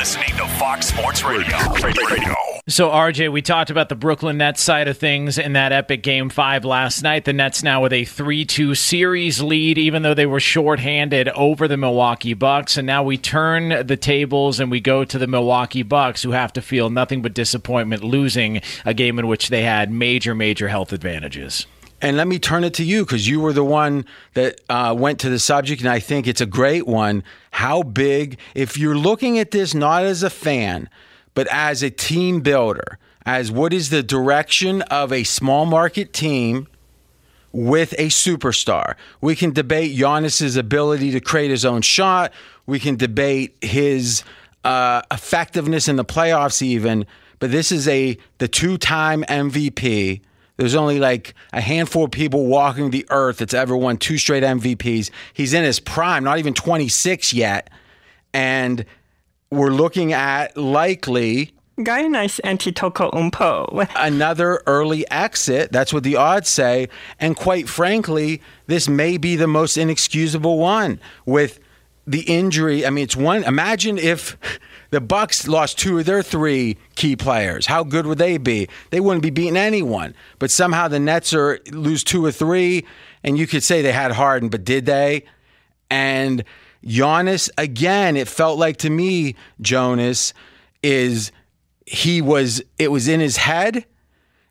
Listening to Fox Sports Radio. Radio. So, RJ, we talked about the Brooklyn Nets side of things in that epic game five last night. The Nets now with a 3 2 series lead, even though they were shorthanded over the Milwaukee Bucks. And now we turn the tables and we go to the Milwaukee Bucks, who have to feel nothing but disappointment losing a game in which they had major, major health advantages. And let me turn it to you because you were the one that uh, went to the subject, and I think it's a great one. How big, if you're looking at this not as a fan, but as a team builder, as what is the direction of a small market team with a superstar? We can debate Giannis's ability to create his own shot. We can debate his uh, effectiveness in the playoffs, even. But this is a the two-time MVP there's only like a handful of people walking the earth that's ever won two straight MVPs. He's in his prime, not even 26 yet. And we're looking at likely Giannis Antetokounmpo. another early exit. That's what the odds say. And quite frankly, this may be the most inexcusable one with the injury. I mean, it's one. Imagine if the Bucks lost two of their three key players. How good would they be? They wouldn't be beating anyone. But somehow the Nets are lose two or three, and you could say they had Harden, but did they? And Giannis again. It felt like to me, Jonas is he was. It was in his head.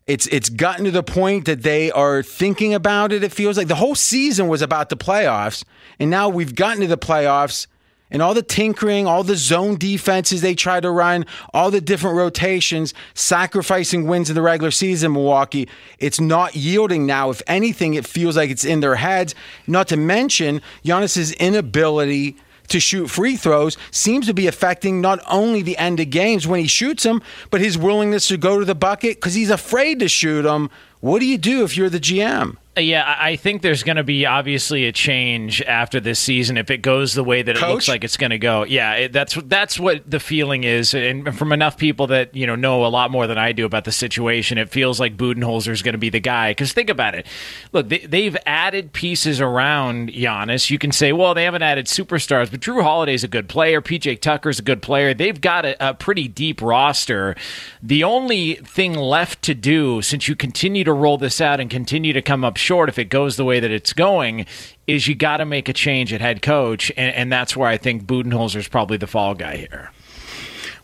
It's it's gotten to the point that they are thinking about it. It feels like the whole season was about the playoffs, and now we've gotten to the playoffs and all the tinkering, all the zone defenses they try to run, all the different rotations, sacrificing wins in the regular season, Milwaukee, it's not yielding now. If anything, it feels like it's in their heads. Not to mention Giannis's inability to shoot free throws seems to be affecting not only the end of games when he shoots them, but his willingness to go to the bucket because he's afraid to shoot them. What do you do if you're the GM? Uh, yeah, I think there's going to be obviously a change after this season if it goes the way that Coach? it looks like it's going to go. Yeah, it, that's that's what the feeling is, and from enough people that you know know a lot more than I do about the situation, it feels like Budenholzer is going to be the guy. Because think about it, look, they, they've added pieces around Giannis. You can say, well, they haven't added superstars, but Jrue Holiday's a good player, PJ Tucker's a good player. They've got a, a pretty deep roster. The only thing left to do, since you continue to roll this out and continue to come up short if it goes the way that it's going is you got to make a change at head coach and, and that's where i think Budenholzer is probably the fall guy here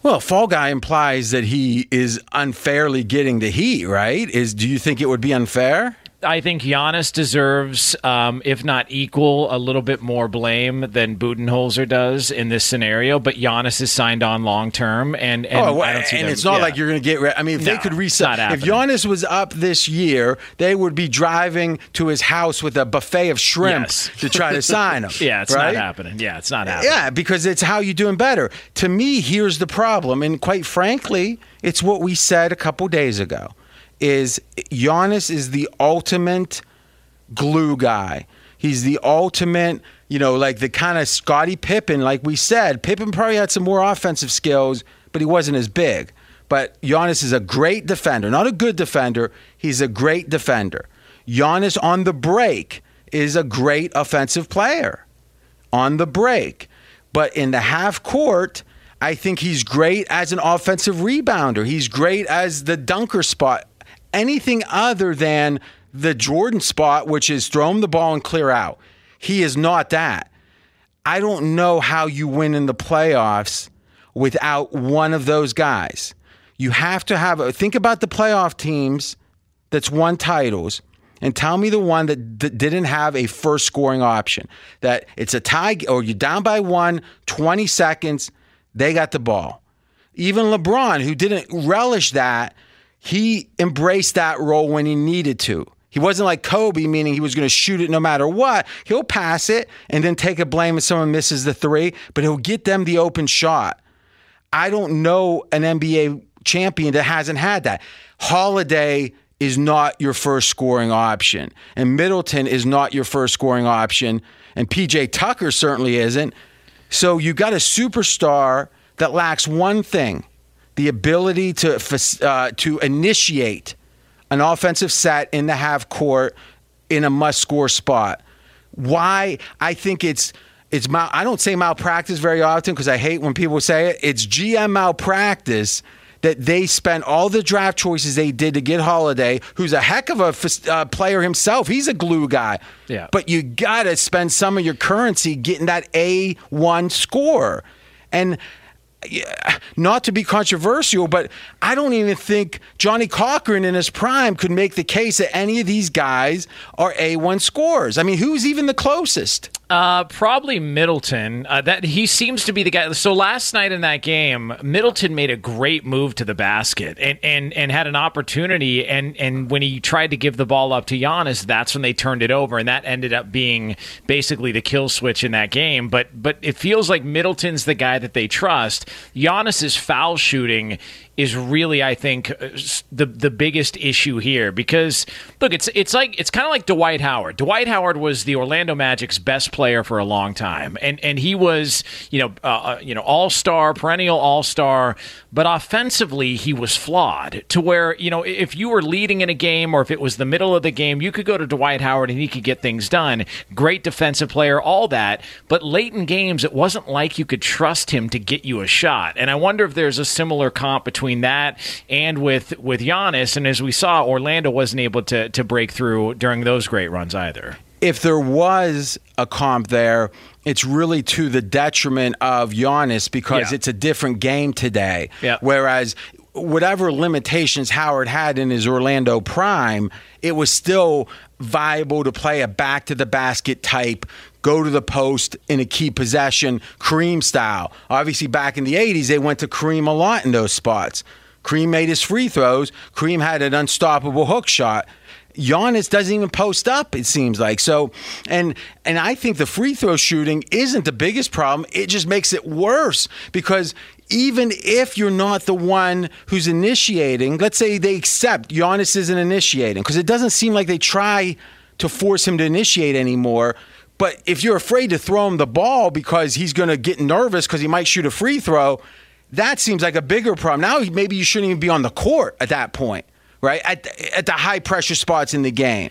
Well, fall guy implies that he is unfairly getting the heat, right? Is do you think it would be unfair? I think Giannis deserves, um, if not equal, a little bit more blame than Budenholzer does in this scenario. But Giannis is signed on long term, and, and oh, well, I don't see and them- it's not yeah. like you're going to get. Re- I mean, if they could reset, if. Giannis was up this year, they would be driving to his house with a buffet of shrimp Yes. to try to sign him. Yeah, it's right? not happening. Yeah, it's not happening. Yeah, because it's how you're doing better. To me, here's the problem, and quite frankly, it's what we said a couple days ago: is Giannis is the ultimate glue guy. He's the ultimate, you know, like the kind of Scottie Pippen, like we said. Pippen probably had some more offensive skills, but he wasn't as big. But Giannis is a great defender, not a good defender. He's a great defender. Giannis on the break is a great offensive player on the break. But in the half court, I think he's great as an offensive rebounder. He's great as the dunker spot. Anything other than the Jordan spot, which is throw him the ball and clear out. He is not that. I don't know how you win in the playoffs without one of those guys. You have to have a think about the playoff teams that's won titles and tell me the one that, that didn't have a first scoring option. That it's a tie or you're down by one, 20 seconds, they got the ball. Even LeBron, who didn't relish that, he embraced that role when he needed to. He wasn't like Kobe, meaning he was going to shoot it no matter what. He'll pass it and then take a blame if someone misses the three, but he'll get them the open shot. I don't know an NBA champion that hasn't had that. Holiday is not your first scoring option, and Middleton is not your first scoring option, and PJ Tucker certainly isn't. So you got a superstar that lacks one thing: the ability to uh, to initiate an offensive set in the half court in a must score spot. Why? I think it's it's mal- I don't say malpractice very often because I hate when people say it. It's GM malpractice that they spent all the draft choices they did to get Holiday, who's a heck of a f- uh, player himself. He's a glue guy. Yeah. But you got to spend some of your currency getting that A1 score. And not to be controversial, but I don't even think Johnnie Cochran in his prime could make the case that any of these guys are A1 scores. I mean, who's even the closest? Uh, probably Middleton. Uh, that he seems to be the guy. So last night in that game, Middleton made a great move to the basket and and, and had an opportunity. And and when he tried to give the ball up to Giannis, that's when they turned it over, and that ended up being basically the kill switch in that game. But but it feels like Middleton's the guy that they trust. Giannis's foul shooting is really, I think, uh, the the biggest issue here because look, it's it's like it's kind of like Dwight Howard. Dwight Howard was the Orlando Magic's best player for a long time, and and he was you know uh, uh, you know all star, perennial all star, but offensively he was flawed to where you know if you were leading in a game or if it was the middle of the game, you could go to Dwight Howard and he could get things done. Great defensive player, all that, but late in games it wasn't like you could trust him to get you a shot. And I wonder if there's a similar comp between that and with with Giannis. And as we saw, Orlando wasn't able to to break through during those great runs either. if there was a comp there, it's really to the detriment of Giannis because Yeah. it's a different game today. Yeah. Whereas whatever limitations Howard had in his Orlando prime, it was still viable to play a back to the basket type, go to the post in a key possession, Kareem style. Obviously, back in the 80s, they went to Kareem a lot in those spots. Kareem made his free throws. Kareem had an unstoppable hook shot. Giannis doesn't even post up. It seems like so, and and I think the free throw shooting isn't the biggest problem. It just makes it worse because even if you're not the one who's initiating, let's say they accept Giannis isn't initiating because it doesn't seem like they try to force him to initiate anymore. But if you're afraid to throw him the ball because he's going to get nervous because he might shoot a free throw, that seems like a bigger problem. Now maybe you shouldn't even be on the court at that point, right? At at the high pressure spots in the game.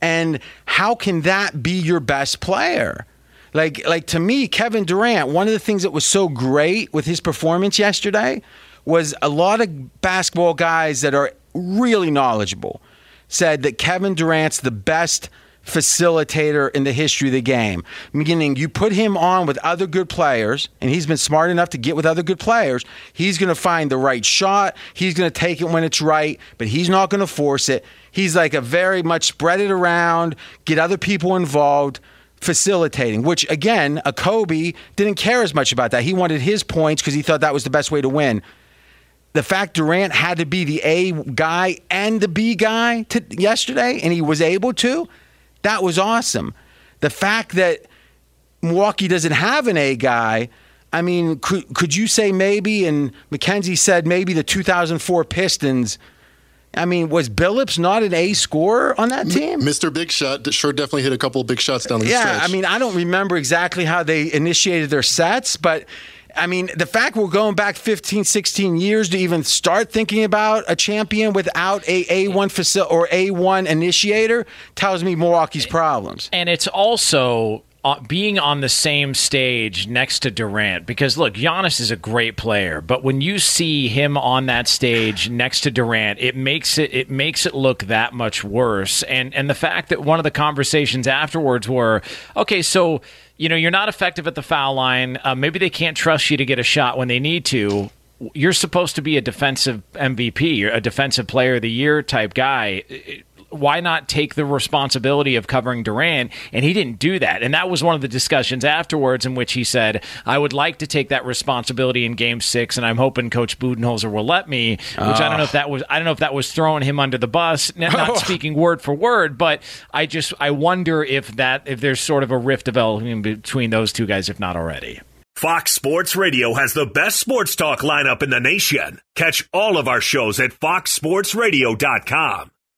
And how can that be your best player? Like like to me, Kevin Durant, one of the things that was so great with his performance yesterday was a lot of basketball guys that are really knowledgeable said that Kevin Durant's the best facilitator in the history of the game. Meaning, you put him on with other good players, and he's been smart enough to get with other good players. He's going to find the right shot. He's going to take it when it's right, but he's not going to force it. He's like a very much spread it around, get other people involved facilitating, which again, a Kobe didn't care as much about that. He wanted his points because he thought that was the best way to win. The fact Durant had to be the A guy and the B guy to, yesterday, and he was able to, that was awesome. The fact that Milwaukee doesn't have an A guy, I mean, could could you say maybe? And Mackenzie said maybe the 2004 Pistons I mean, was Billups not an A scorer on that team? Mr. Big Shot sure definitely hit a couple of big shots down the yeah, stretch. I mean, I don't remember exactly how they initiated their sets, but I mean, the fact we're going back 15, 16 years to even start thinking about a champion without a A1 facility or A1 initiator tells me Milwaukee's problems. And it's also being on the same stage next to Durant because look, Giannis is a great player, but when you see him on that stage next to Durant, it makes it it makes it look that much worse. And and the fact that one of the conversations afterwards were, okay, so you know you're not effective at the foul line. Uh, maybe they can't trust you to get a shot when they need to. You're supposed to be a defensive MVP, a defensive player of the year type guy why not take the responsibility of covering Durant? And he didn't do that. And that was one of the discussions afterwards in which he said, I would like to take that responsibility in game six, and I'm hoping Coach Budenholzer will let me, which uh. I don't know if that was I don't know if that was throwing him under the bus, not speaking word for word, but I just I wonder if that if there's sort of a rift developing between those two guys, if not already. Fox Sports Radio has the best sports talk lineup in the nation. Catch all of our shows at foxsportsradio.com.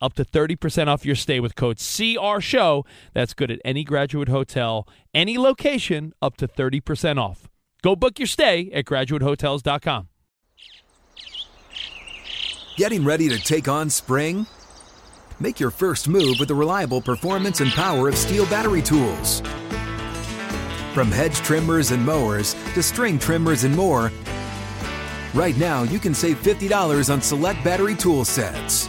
up to 30% off your stay with code CR Show. That's good at any graduate hotel, any location, up to 30% off. Go book your stay at graduatehotels.com. Getting ready to take on spring? Make your first move with the reliable performance and power of STIHL battery tools. From hedge trimmers and mowers to string trimmers and more, right now you can save $50 on select battery tool sets.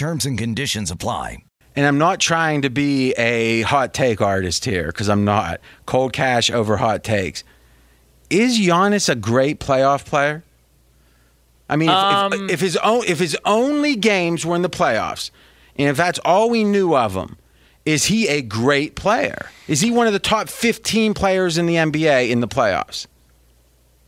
Terms and conditions apply. And I'm not trying to be a hot take artist here because I'm not. Cold cash over hot takes. Is Giannis a great playoff player? I mean, if, Um, if, if his own, if his only games were in the playoffs, and if that's all we knew of him, is he a great player? Is he one of the top 15 players in the NBA in the playoffs?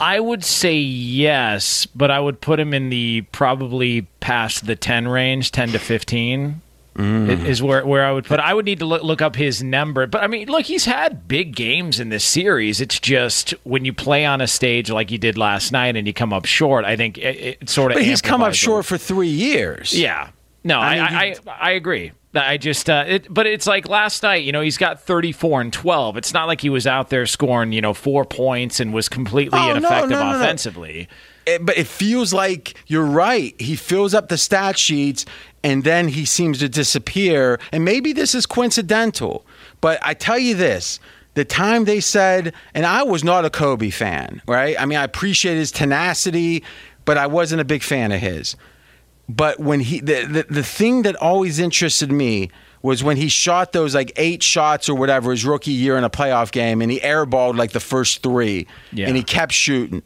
I would say yes, but I would put him in the probably past the 10 range, 10 to 15 Mm. is where, where I would put I would need to look, look up his number. But I mean, look, he's had big games in this series. It's just when you play on a stage like you did last night and you come up short, I think it, it sort of But he's come up short for three years. Yeah. No, I mean, I, I, I agree. I just, uh, it, but it's like last night, you know, he's got 34 and 12. It's not like he was out there scoring, you know, four points and was completely Oh, ineffective no, no, no. offensively. It- but it feels like you're right. He fills up the stat sheets and then he seems to disappear. And maybe this is coincidental, but I tell you this. The time they said, and I was not a Kobe fan, right? I mean, I appreciate his tenacity, but I wasn't a big fan of his. But when he, the, the, the thing that always interested me was when he shot those like eight shots or whatever his rookie year in a playoff game and he airballed like the first three Yeah. and he kept shooting.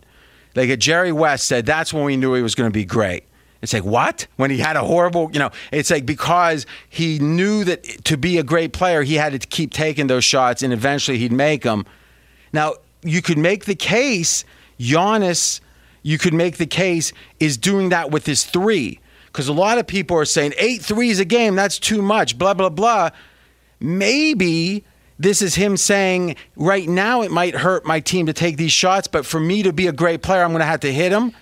Like a Jerry West said, that's when we knew he was going to be great. It's like, what? When he had a horrible, you know, it's like because he knew that to be a great player, he had to keep taking those shots and eventually he'd make them. Now, you could make the case, Giannis, you could make the case, is doing that with his three. Because a lot of people are saying eight threes a game, that's too much, blah, blah, blah. Maybe this is him saying, right now it might hurt my team to take these shots, but for me to be a great player, I'm going to have to hit them.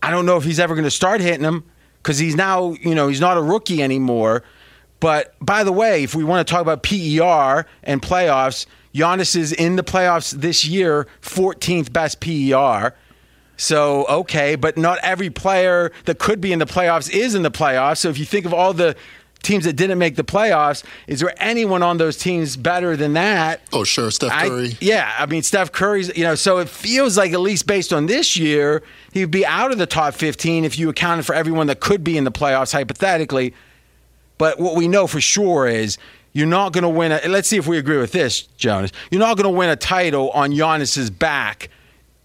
I don't know if he's ever going to start hitting them because he's now, you know, he's not a rookie anymore. But by the way, if we want to talk about PER and playoffs, Giannis is in the playoffs this year, 14th best PER. So, okay, but not every player that could be in the playoffs is in the playoffs. So, if you think of all the teams that didn't make the playoffs, is there anyone on those teams better than that? Oh, sure. Steph I- Curry. yeah, I mean Steph Curry's, you know, so it feels like at least based on this year, he'd be out of the top 15 if you accounted for everyone that could be in the playoffs hypothetically. But what we know for sure is you're not going to win a let's see if we agree with this, Jonas. You're not going to win a title on Giannis's back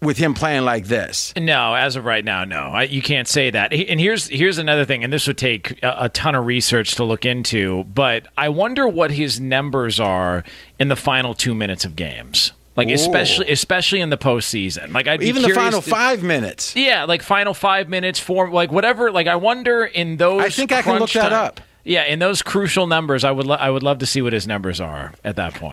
with him playing like this. No, as of right now, no. I, you can't say that. And here's here's another thing, and this would take a, a ton of research to look into. But I wonder what his numbers are in the final two minutes of games, like Ooh. especially especially in the postseason. Like I'd be Even the final to- 5 minutes. Yeah, like final five minutes, four, like whatever. Like I wonder in those. I think I can look that time- up. Yeah, in those crucial numbers, I would lo- I would love to see what his numbers are at that point.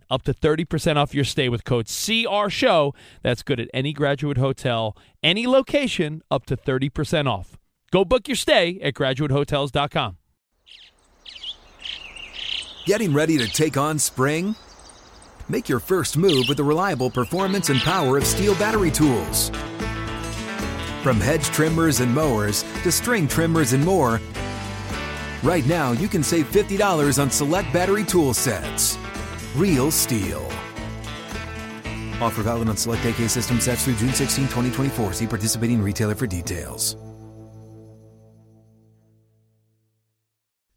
up to 30% off your stay with code CR Show. That's good at any graduate hotel, any location, up to 30% off. Go book your stay at graduatehotels.com. Getting ready to take on spring? Make your first move with the reliable performance and power of STIHL battery tools. From hedge trimmers and mowers to string trimmers and more, right now you can save $50 on select battery tool sets. Real STIHL. Offer valid on select AK system sets through June 16, 2024. See participating retailer for details.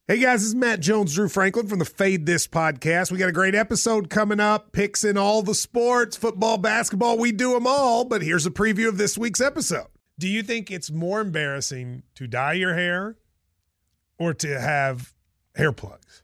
Hey guys, this is Matt Jones, Drew Franklin from the Fade This podcast. We got a great episode coming up, picks in all the sports, football, basketball, we do them all. But here's a preview of this week's episode. Do you think it's more embarrassing to dye your hair or to have hair plugs?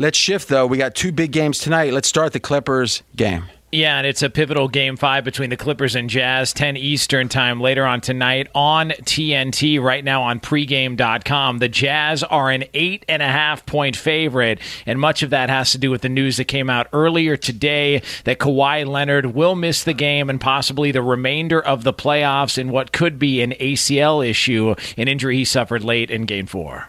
Let's shift, though. We got two big games tonight. Let's start the Clippers game. Yeah, and it's a pivotal game five between the Clippers and Jazz, 10 Eastern time later on tonight on TNT, right now on pregame.com. The Jazz are an eight and a half point favorite, and much of that has to do with the news that came out earlier today that Kawhi Leonard will miss the game and possibly the remainder of the playoffs in what could be an ACL issue, an injury he suffered late in game four.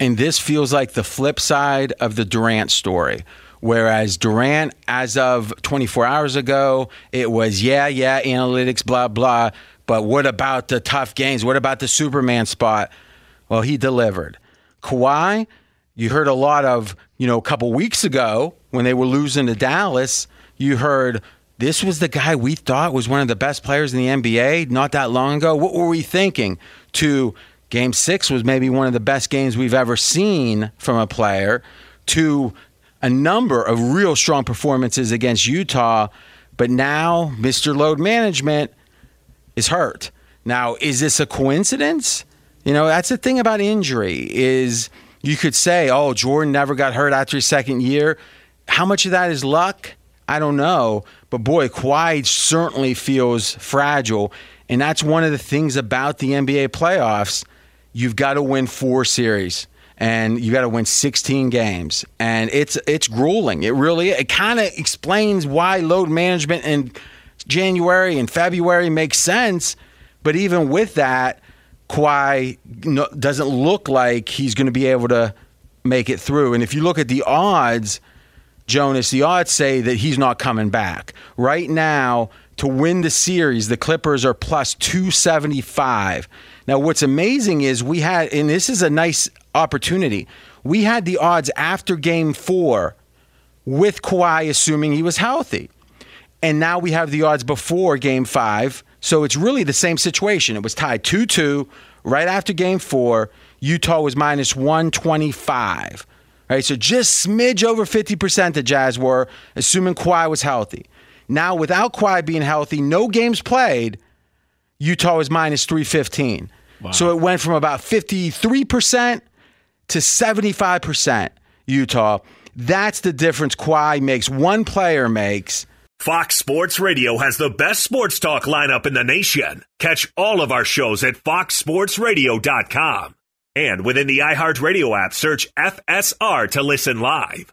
And this feels like the flip side of the Durant story Whereas Durant, as of 24 hours ago, it was, yeah, yeah, analytics, blah, blah. But what about the tough games? What about the Superman spot? Well, he delivered. Kawhi, you heard a lot of, you know, a couple weeks ago when they were losing to Dallas, you heard this was the guy we thought was one of the best players in the NBA not that long ago. What were we thinking? To game six was maybe one of the best games we've ever seen from a player. To a number of real strong performances against Utah, but now Mr. Load Management is hurt. Now, is this a coincidence? You know, that's the thing about injury is you could say, "Oh, Jordan never got hurt after his second year." How much of that is luck? I don't know, but boy, Kawhi certainly feels fragile, and that's one of the things about the NBA playoffs. You've got to win four series and you got to win 16 games. And it's it's grueling. It really it kind of explains why load management in January and February makes sense. But even with that Kawhi doesn't look like he's going to be able to make it through. And if you look at the odds Jonas the odds say that he's not coming back. Right now to win the series the Clippers are plus 275 now, what's amazing is we had, and this is a nice opportunity, we had the odds after game four with Kawhi assuming he was healthy. And now we have the odds before game five. So it's really the same situation. It was tied 2 2 right after game four. Utah was minus 125. Right, so just smidge over 50% the Jazz were, assuming Kawhi was healthy. Now, without Kawhi being healthy, no games played, Utah was minus 315. Wow. So it went from about 53% to 75%, Utah. That's the difference Kawhi makes, one player makes. Fox Sports Radio has the best sports talk lineup in the nation. Catch all of our shows at foxsportsradio.com. And within the iHeartRadio app, search FSR to listen live.